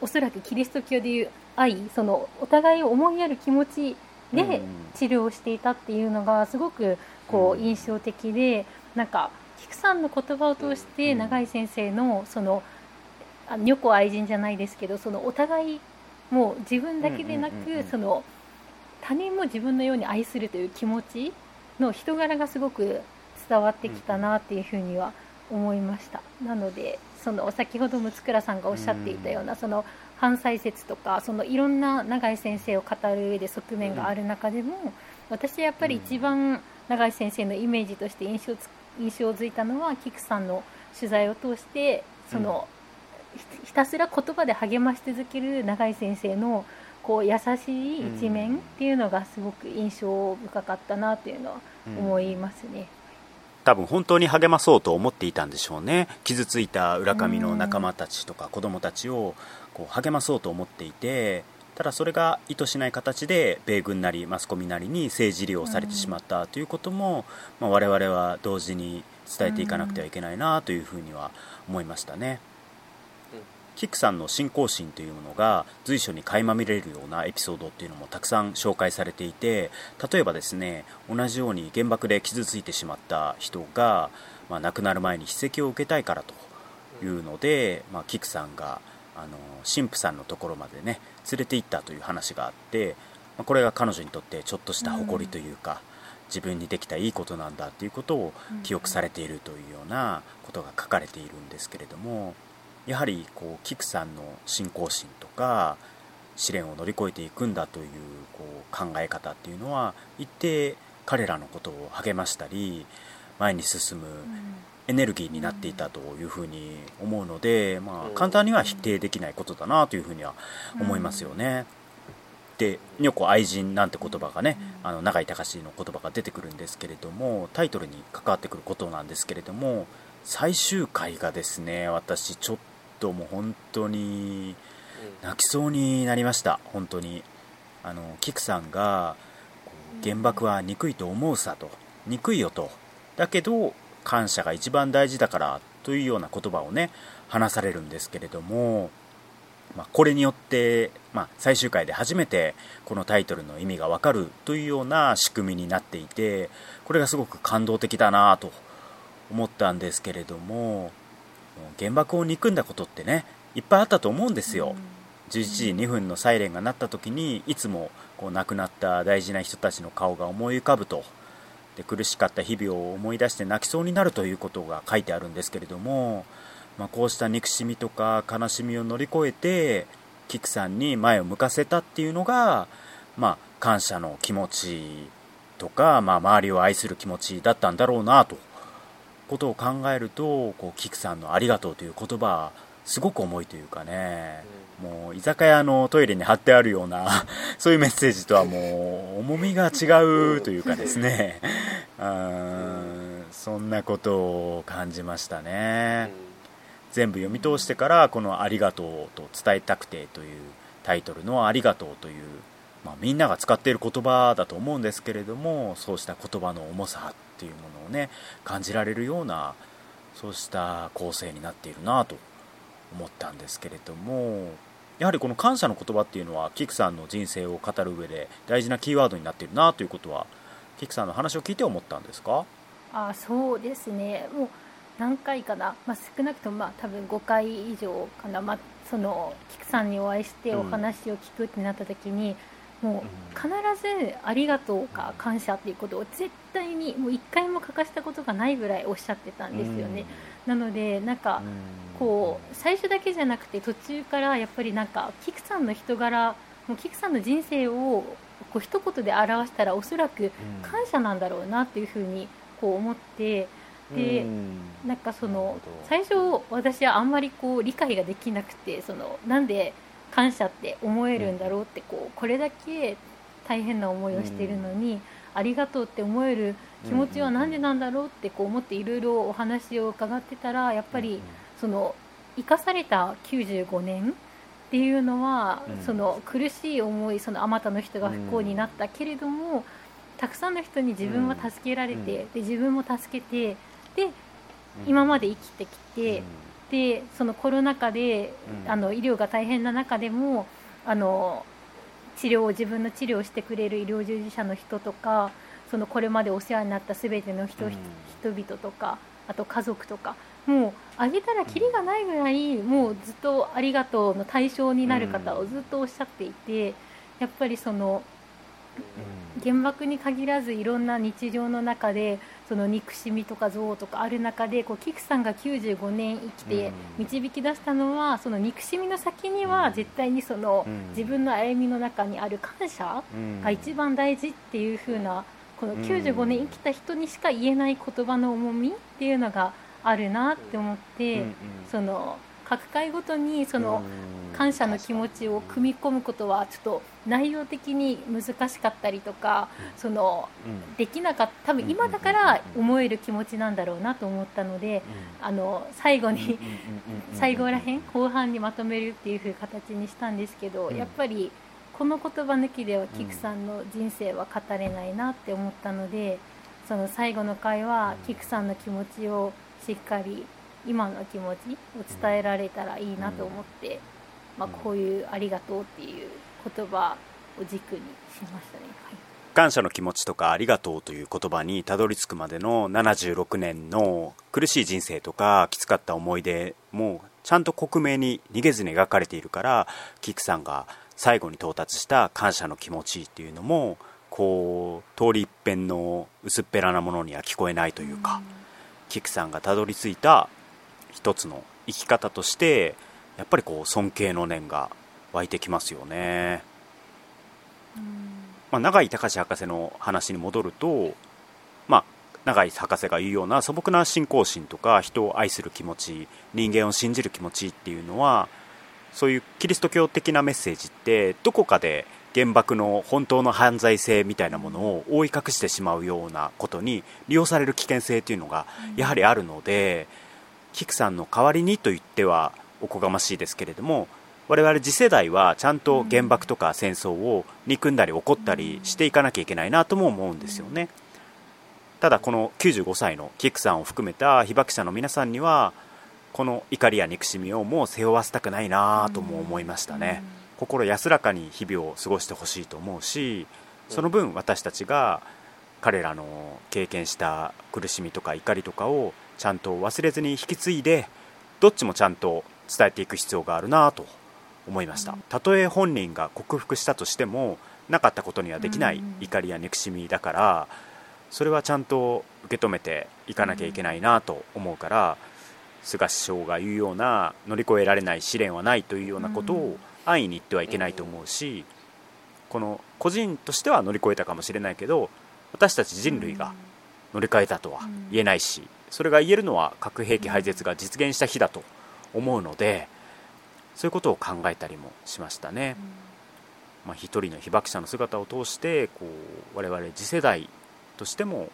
おそらくキリスト教でいう愛そのお互いを思いやる気持ちで治療をしていたっていうのがすごくこう印象的でなんか菊さんの言葉を通して永井先生のそのあ女子愛人じゃないですけどそのお互いもう自分だけでなく、その他人も自分のように愛するという気持ちの人柄がすごく伝わってきたなっていうふうには思いました。なのでその先ほど六倉さんがおっしゃっていたような、その反歳説とかそのいろんな永井先生を語る上で側面がある中でも、私はやっぱり一番永井先生のイメージとして印象印象づいたのは菊さんの取材を通してその、ひたすら言葉で励まし続ける永井先生のこう優しい一面っていうのがすごく印象深かったなというのは思いますね。多分本当に励まそうと思っていたんでしょうね傷ついた浦上の仲間たちとか子供たちをこう励まそうと思っていてただそれが意図しない形で米軍なりマスコミなりに政治利用されてしまったということも、まあ、我々は同時に伝えていかなくてはいけないなというふうには思いましたね。キックさんの信仰心というものが随所に垣間見れるようなエピソードっていうのもたくさん紹介されていて例えばですね同じように原爆で傷ついてしまった人が、まあ、亡くなる前に筆跡を受けたいからというので、まあ、キクさんがあの神父さんのところまでね連れて行ったという話があって、まあ、これが彼女にとってちょっとした誇りというか、自分にできたいいことなんだということを記憶されているというようなことが書かれているんですけれども。やはりこうキクさんの信仰心とか試練を乗り越えていくんだというこう考え方っていうのは一定彼らのことを励ましたり前に進むエネルギーになっていたというふうに思うので、まあ、簡単には否定できないことだなというふうには思いますよね。でよく愛人なんて言葉がねあの永井隆の言葉が出てくるんですけれどもタイトルに関わってくることなんですけれども最終回がですね私ちょっともう本当に泣きそうになりました。本当に。あのキクさんが原爆は憎いと思うさと。憎いよと。だけど感謝が一番大事だからというような言葉をね話されるんですけれどもまあ、これによって、まあ、最終回で初めてこのタイトルの意味がわかるというような仕組みになっていてこれがすごく感動的だなと思ったんですけれども原爆を憎んだことってねいっぱいあったと思うんですよ、11時2分のサイレンが鳴った時にいつもこう亡くなった大事な人たちの顔が思い浮かぶと。で苦しかった日々を思い出して泣きそうになるということが書いてあるんですけれどもまあ、こうした憎しみとか悲しみを乗り越えてキクさんに前を向かせたっていうのが、まあ、感謝の気持ちとか、まあ、周りを愛する気持ちだったんだろうなと。ことを考えるとこうキクさんの「ありがとう」という言葉すごく重いというかね、もう居酒屋のトイレに貼ってあるような そういうメッセージとはもう重みが違うというかですね。うん。そんなことを感じましたね。全部読み通してからこの「ありがとう」と伝えたくてというタイトルの「ありがとう」という、まあ、みんなが使っている言葉だと思うんですけれどもそうした言葉の重さっていうものをね感じられるようなそうした構成になっているなと思ったんですけれどもやはりこの感謝の言葉っていうのはキクさんの人生を語る上で大事なキーワードになっているなということはキクさんの話を聞いて思ったんですか？あそうですね。もう何回かな、まあ、少なくともまあ多分5回以上かな、まあ、その菊さんにお会いしてお話を聞くってなった時に、うん、もう必ず「ありがとう」か「感謝」っていうことを絶対にもう1回も書かしたことがないぐらいおっしゃってたんですよね。うん、なのでなんかこう最初だけじゃなくて途中からやっぱりなんか菊さんの人柄もう菊さんの人生をこう一言で表したらおそらく感謝なんだろうなっていうふうにこう思って。でなんかその最初私はあんまりこう理解ができなくてそのなんで感謝って思えるんだろうってこうこれだけ大変な思いをしているのにありがとうって思える気持ちは何でなんだろうってこう思っていろいろお話を伺ってたらやっぱりその生かされた95年っていうのはその苦しい思いそのあまたの人が不幸になったけれどもたくさんの人に自分は助けられてで自分も助けてで今まで生きてきて、でそのコロナ禍で、あの医療が大変な中でもあの治療を自分の治療をしてくれる医療従事者の人とかそのこれまでお世話になった全ての人,、人々とかあと家族とかもうあげたらきりがないぐらいもうずっとありがとうの対象になる方をずっとおっしゃっていてやっぱりその原爆に限らずいろんな日常の中でその憎しみとか憎悪とかある中でこうキクさんが95年生きて導き出したのはその憎しみの先には絶対にその自分の歩みの中にある感謝が一番大事っていう風なこの95年生きた人にしか言えない言葉の重みっていうのがあるなって思ってその各回ごとにその感謝の気持ちを組み込むことはちょっと内容的に難しかったりとかそのできなかった多分今だから思える気持ちなんだろうなと思ったのであの最後に最後らへん後半にまとめるっていう風形にしたんですけどやっぱりこの言葉抜きではキクさんの人生は語れないなって思ったのでその最後の回はキクさんの気持ちをしっかり今の気持ちを伝えられたらいいなと思って、まあ、こういう「ありがとう」っていう言葉を軸にしましたね。はい。感謝の気持ちとかありがとうという言葉にたどり着くまでの76年の苦しい人生とかきつかった思い出もちゃんと克明に逃げずに描かれているからキクさんが最後に到達した感謝の気持ちっていうのもこう通り一遍の薄っぺらなものには聞こえないというか、キクさんがたどり着いた一つの生き方としてやっぱりこう尊敬の念が湧いてきますよね、まあ、永井隆博士の話に戻ると、まあ、永井博士が言うような素朴な信仰心とか人を愛する気持ち人間を信じる気持ちっていうのはそういうキリスト教的なメッセージってどこかで原爆の本当の犯罪性みたいなものを覆い隠してしまうようなことに利用される危険性というのがやはりあるので、キクさんの代わりにと言ってはおこがましいですけれども我々次世代はちゃんと原爆とか戦争を憎んだり怒ったりしていかなきゃいけないなとも思うんですよね。ただこの95歳のキクさんを含めた被爆者の皆さんにはこの怒りや憎しみをもう背負わせたくないなとも思いましたね。心安らかに日々を過ごしてほしいと思うしその分私たちが彼らの経験した苦しみとか怒りとかをちゃんと忘れずに引き継いでどっちもちゃんと伝えていく必要があるなと思いました。たとえ本人が克服したとしてもなかったことにはできない怒りや憎しみだからそれはちゃんと受け止めていかなきゃいけないなと思うから菅首相が言うような乗り越えられない試練はないというようなことを安易に言ってはいけないと思うしこの個人としては乗り越えたかもしれないけど私たち人類が乗り換えたとは言えないしそれが言えるのは核兵器廃絶が実現した日だと思うのでそういうことを考えたりもしましたね。まあ、一人の被爆者の姿を通してこう我々次世代としても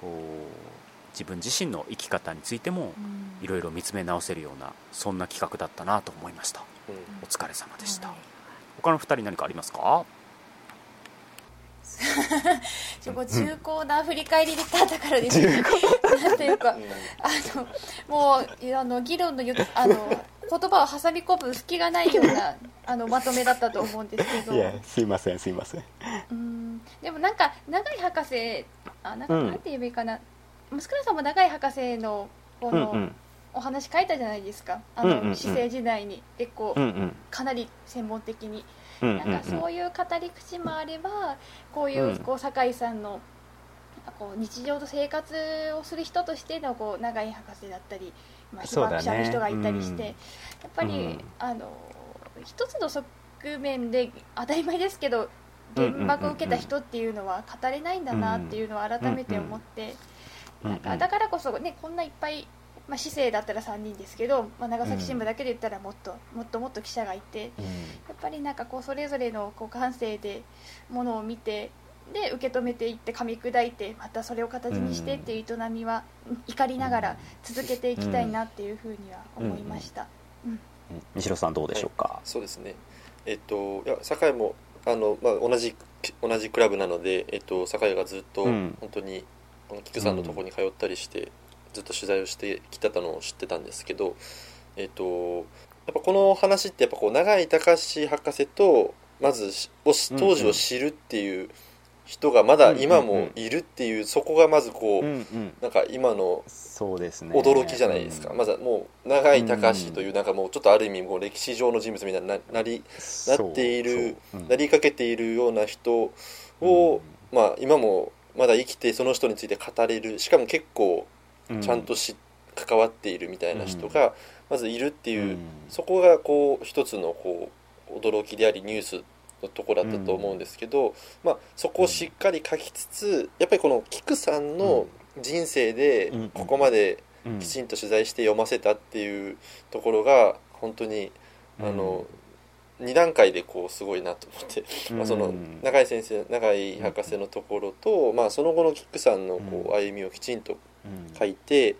こう自分自身の生き方についてもいろいろ見つめ直せるようなそんな企画だったなと思いました、うん、お疲れ様でした、他の2人何かありますか？そこ重厚な振り返りだったからですね、なんていうか、あのもうあの議論のあの言葉を挟み込む隙がないような あのまとめだったと思うんですけど。いやすいませんすいません。うん。でもなんか永井博士あなんかなんて言えばいいかな、うん、息子さんも永井博士のこの、うんうん、お話書いたじゃないですか。あの、うんうんうん、姿勢時代に。結構、うんうん、かなり専門的に、なんかそういう語り口もあればこういうこう酒井さんのこう日常と生活をする人としてのこう永井博士だったりまあ、被爆者の人がいたりして、ねうん、やっぱり、うん、あの一つの側面で当たり前ですけど原爆を受けた人っていうのは語れないんだなっていうのを改めて思って、なんかだからこそ、ね、こんないっぱい、まあ、市政だったら3人ですけど、まあ、長崎新聞だけで言ったらもっともっともっと記者がいて、やっぱりなんかこうそれぞれのこう感性でものを見てで受け止めていって噛み砕いてまたそれを形にしてっていう営みは怒りながら続けていきたいなっていうふうには思いました、西野さんどうでしょうか、はい、そうですね。えっといや酒井もあの、まあ、同じ同じクラブなので、えっと、酒井がずっと本当に、この菊さんのところに通ったりして、ずっと取材をしてきてたのを知ってたんですけど、えっと、やっぱこの話ってやっぱこう永井隆博士とまず当時を知るっていう、うんうん人がまだ今もいるっていう、そこがまずこう、うんうん、なんか今の驚きじゃないですか、まずはもう永井隆というなんかもうちょっとある意味もう歴史上の人物みたいにななりなっている、なりかけているような人を、まあ今もまだ生きてその人について語れる。しかも結構ちゃんとし、関わっているみたいな人がまずいるっていう、そこがこう一つのこう驚きでありニュースのとこだったと思うんですけど、うん、まあ、そこをしっかり書きつつやっぱりこの菊さんの人生でここまできちんと取材して読ませたっていうところが本当にあの、2段階でこうすごいなと思って、まあ、その永井先生永井博士のところと、まあ、その後のキックさんのこう歩みをきちんと書いて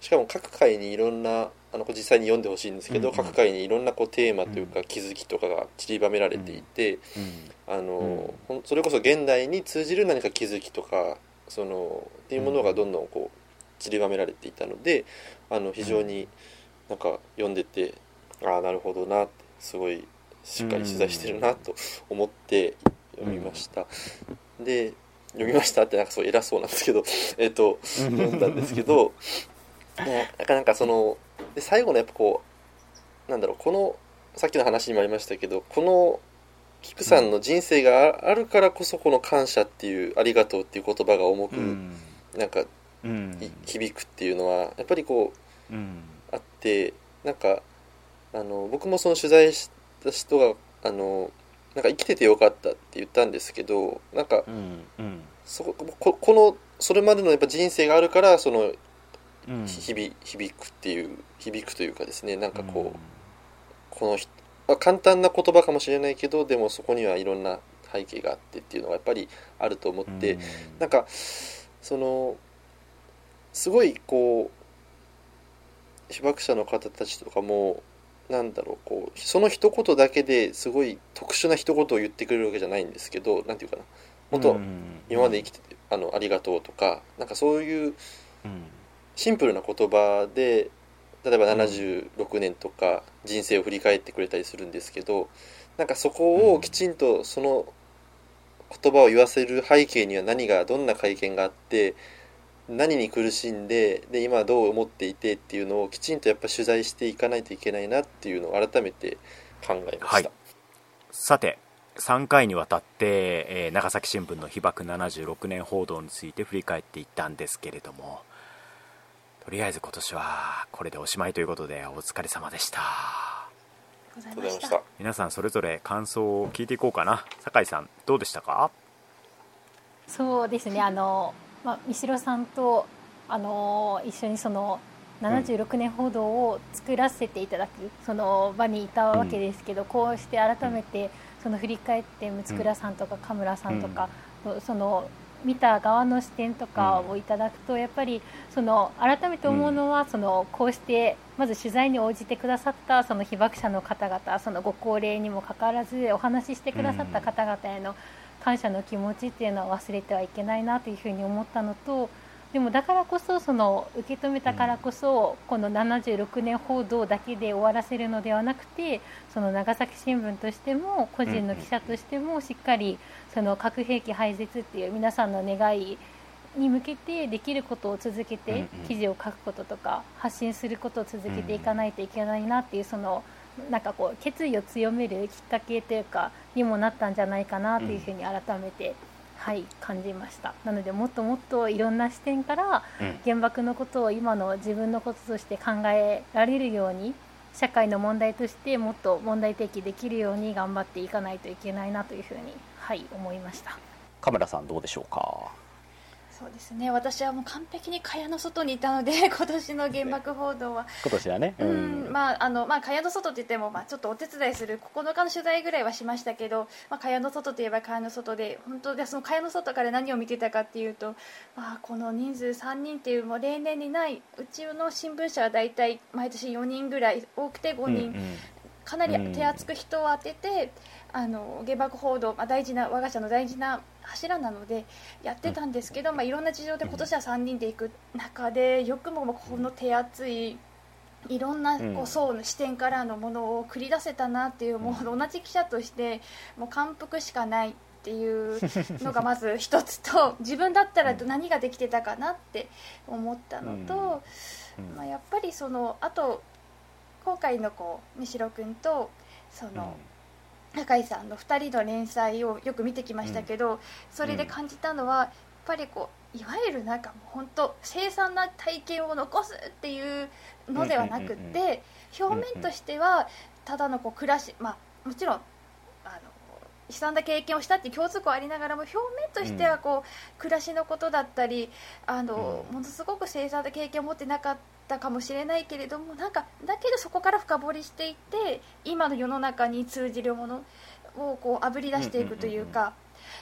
しかも各回にいろんなあの実際に読んでほしいんですけど、うんうん、各回にいろんなこうテーマというか気づきとかが散りばめられていて、あのそれこそ現代に通じる何か気づきとかそのっていうものがどんどんこう散りばめられていたのであの非常になんか読んでてああなるほどなってすごいしっかり取材してるなと思って読みました。で読みましたってなんかそう偉そうなんですけど、えっ、ー、と読んだんですけど なかなかそので最後のやっぱこうなんだろうこのさっきの話にもありましたけどこの菊さんの人生があるからこそこの感謝っていうありがとうっていう言葉が重く、なんか、響くっていうのはやっぱりこう、あってなんかあの僕もその取材した人があのなんか生きててよかったって言ったんですけどなんか、うんうん。そこここのそれまでのやっぱ人生があるからそのうん。響響くっていう響くというかですねなんかこう、うん。この人まあ簡単な言葉かもしれないけどでもそこにはいろんな背景があってっていうのがやっぱりあると思って、うん。なんかそのすごいこう被爆者の方たちとかもなんだろうこうその一言だけですごい特殊な一言を言ってくれるわけじゃないんですけどなんていうかな。本当、うん今まで生きててあのありがとうとかなんかそういううん。シンプルな言葉で例えば76年とか人生を振り返ってくれたりするんですけどなんかそこをきちんとその言葉を言わせる背景には何がどんな会見があって何に苦しんでで今どう思っていてっていうのをきちんとやっぱ取材していかないといけないなっていうのを改めて考えました。はい。さて3回にわたって、えー長崎新聞の被爆76年報道について振り返っていったんですけれどもとりあえず今年はこれでおしまいということでお疲れ様でした。ございありがとうごましざいましたた。皆さんそれぞれ感想を聞いていこうかな。酒井さんどうでしたか？そうですね。あの、まあ、三代さんとあの一緒にその76年報道を作らせていただく、その場にいたわけですけど、こうして改めてその振り返って六倉さんとか神村さんとか、その見た側の視点とかをいただくと、やっぱりその改めて思うのは、そのこうしてまず取材に応じてくださったその被爆者の方々そのご高齢にもかかわらずお話ししてくださった方々への感謝の気持ちっていうのは忘れてはいけないなというふうに思ったのとでもだからこそその受け止めたからこそ、この76年報道だけで終わらせるのではなくてその長崎新聞としても個人の記者としてもしっかりその核兵器廃絶っていう皆さんの願いに向けてできることを続けて記事を書くこととか発信することを続けていかないといけないなっていうそのなんかこう決意を強めるきっかけというかにもなったんじゃないかなというふうに改めて、はい感じました。なのでもっともっといろんな視点からうん。原爆のことを今の自分のこととして考えられるように社会の問題としてもっと問題提起できるように頑張っていかないといけないなというふうに、はい、思いました。カメラさんどうでしょうか？そうですね。私はもう完璧に蚊帳の外にいたので 今年の原爆報道は。今年はね。うん。まああのまあ蚊帳の外って言っても、まあ、ちょっとお手伝いする9日の取材ぐらいはしましたけど、まあ、蚊帳の外といえば蚊帳の外で本当でその蚊帳の外から何を見てたかっていうと、まあ、この人数3人っていうもう例年にないうちの新聞社は大体毎年4人ぐらい多くて5人、うんうん。かなり手厚く人を当てて、あの原爆報道、まあ、大事な我が社の大事な柱なのでやってたんですけど、まあ、いろんな事情で今年は3人で行く中でよくもこの手厚いいろんなうんこう層の視点からのものを繰り出せたなっていう、もう同じ記者としてもう感服しかないっていうのがまず一つと自分だったら何ができてたかなって思ったのと、うん。まあ、やっぱりそのあと今回のこう三代君とその、中井さんの2人の連載をよく見てきましたけど、それで感じたのはやっぱりこういわゆるなんかもう本当凄惨な体験を残すっていうのではなくって、うんうんうん表面としてはただのこう暮らし、まあ、もちろんあの悲惨な経験をしたっていう共通項ありながらも表面としてはこう、暮らしのことだったりあの、うん。ものすごく凄惨な経験を持ってなかったかもしれないけれどもなんかだけどそこから深掘りしていって今の世の中に通じるものをこうあぶり出していくというか。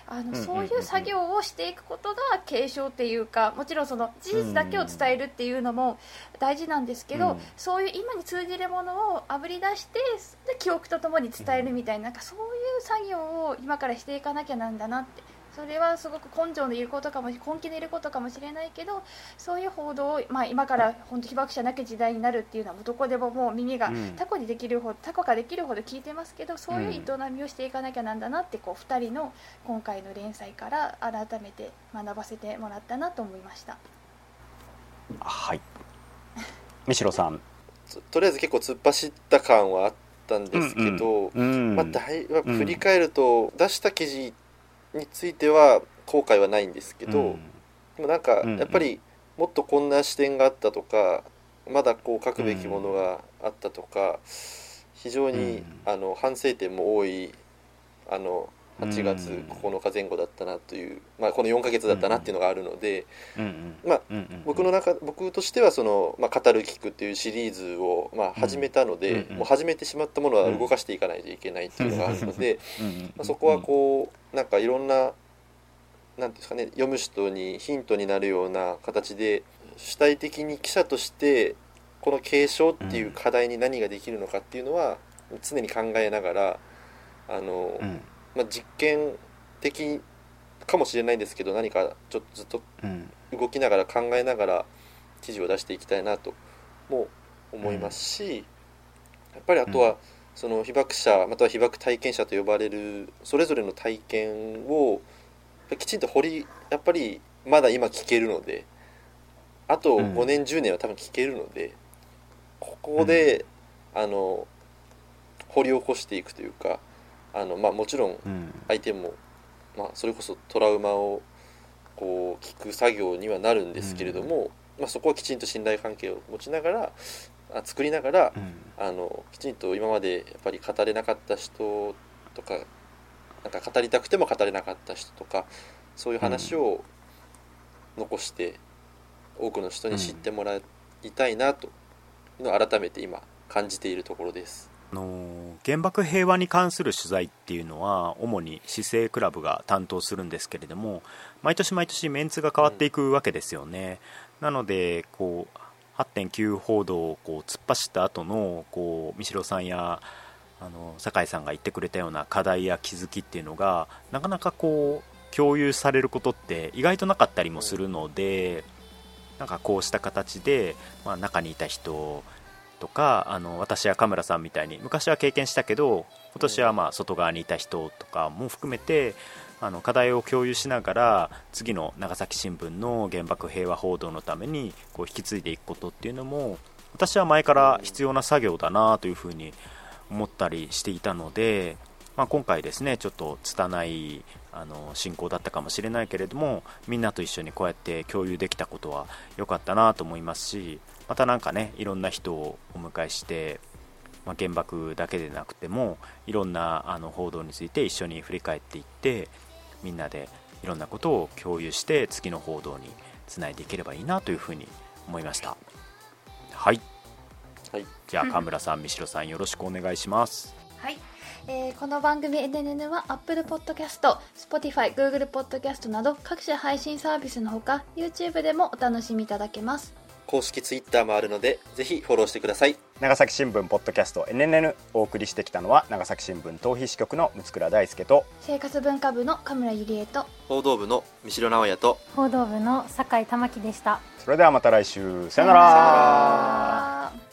あのそういう作業をしていくことが継承っていうかもちろんその事実だけを伝えるっていうのも大事なんですけど、うんそういう今に通じるものをあぶり出してで記憶とともに伝えるみたいななんかそういう作業を今からしていかなきゃなんだなってそれはすごく根性のいることかも根気のいることかもしれないけどそういう報道を、まあ、今から本当被爆者なき時代になるっていうのはどこでももう耳がうん。タコにできるほどタコができるほど聞いてますけどそういう営みをしていかなきゃなんだなってこう2人の今回の連載から改めて学ばせてもらったなと思いました。はい。三代さん。と とりあえず結構突っ走った感はあったんですけど、うんまあ、だい振り返ると出した記事については後悔はないんですけど、うん。でもなんかやっぱりもっとこんな視点があったとかまだこう書くべきものがあったとか、非常に、あの反省点も多いあの8月9日前後だったなという、まあ、この4か月だったなっていうのがあるので、まあ、僕の中僕としてはその、まあ、語る聞くっていうシリーズを、まあ、始めたので、もう始めてしまったものは動かしていかないといけないっていうのがあるので、まあ、そこはこうなんかいろんななんですかね読む人にヒントになるような形で主体的に記者としてこの継承っていう課題に何ができるのかっていうのは常に考えながらあの、まあ、実験的かもしれないんですけど何かちょっとずっと動きながら考えながら記事を出していきたいなとも思いますし、やっぱりあとはその被爆者または被爆体験者と呼ばれるそれぞれの体験をきちんと掘りやっぱりまだ今聞けるのであと5年、10年は多分聞けるのでここで、あの掘り起こしていくというかあの、まあ、もちろん相手も、まあ、それこそトラウマをこう聞く作業にはなるんですけれども、まあ、そこはきちんと信頼関係を持ちながらあ作りながら、あのきちんと今までやっぱり語れなかった人とかなんか語りたくても語れなかった人とかそういう話を残して多くの人に知ってもらいたいなというのを改めて今感じているところです。あの原爆平和に関する取材っていうのは主に市政クラブが担当するんですけれども毎年毎年メンツが変わっていくわけですよね、うん、なのでこう8.9報道をこう突っ走った後のこう三代さんやあの酒井さんが言ってくれたような課題や気づきっていうのがなかなかこう共有されることって意外となかったりもするのでなんかこうした形で、まあ、中にいた人とかあの私や神村さんみたいに昔は経験したけど今年はまあ外側にいた人とかも含めてあの課題を共有しながら次の長崎新聞の原爆平和報道のためにこう引き継いでいくことっていうのも私は前から必要な作業だなというふうに思ったりしていたので、まあ、今回ですねちょっと拙いあの進行だったかもしれないけれどもみんなと一緒にこうやって共有できたことは良かったなと思いますしまた何かねいろんな人をお迎えして、まあ、原爆だけでなくてもいろんなあの報道について一緒に振り返っていってみんなでいろんなことを共有して次の報道につないでいければいいなというふうに思いましたはいはい、じゃあ神村さん、三代さんよろしくお願いします。はい、えー、この番組 NNN は Apple Podcast、Spotify、Google Podcast など各種配信サービスのほか YouTube でもお楽しみいただけます。公式 Twitter もあるのでぜひフォローしてください。長崎新聞ポッドキャスト NNN お送りしてきたのは長崎新聞逃避支局の六倉大輔と生活文化部の神村ゆりえと報道部の三代直也と報道部の酒井玉樹でした。それではまた来週さよなら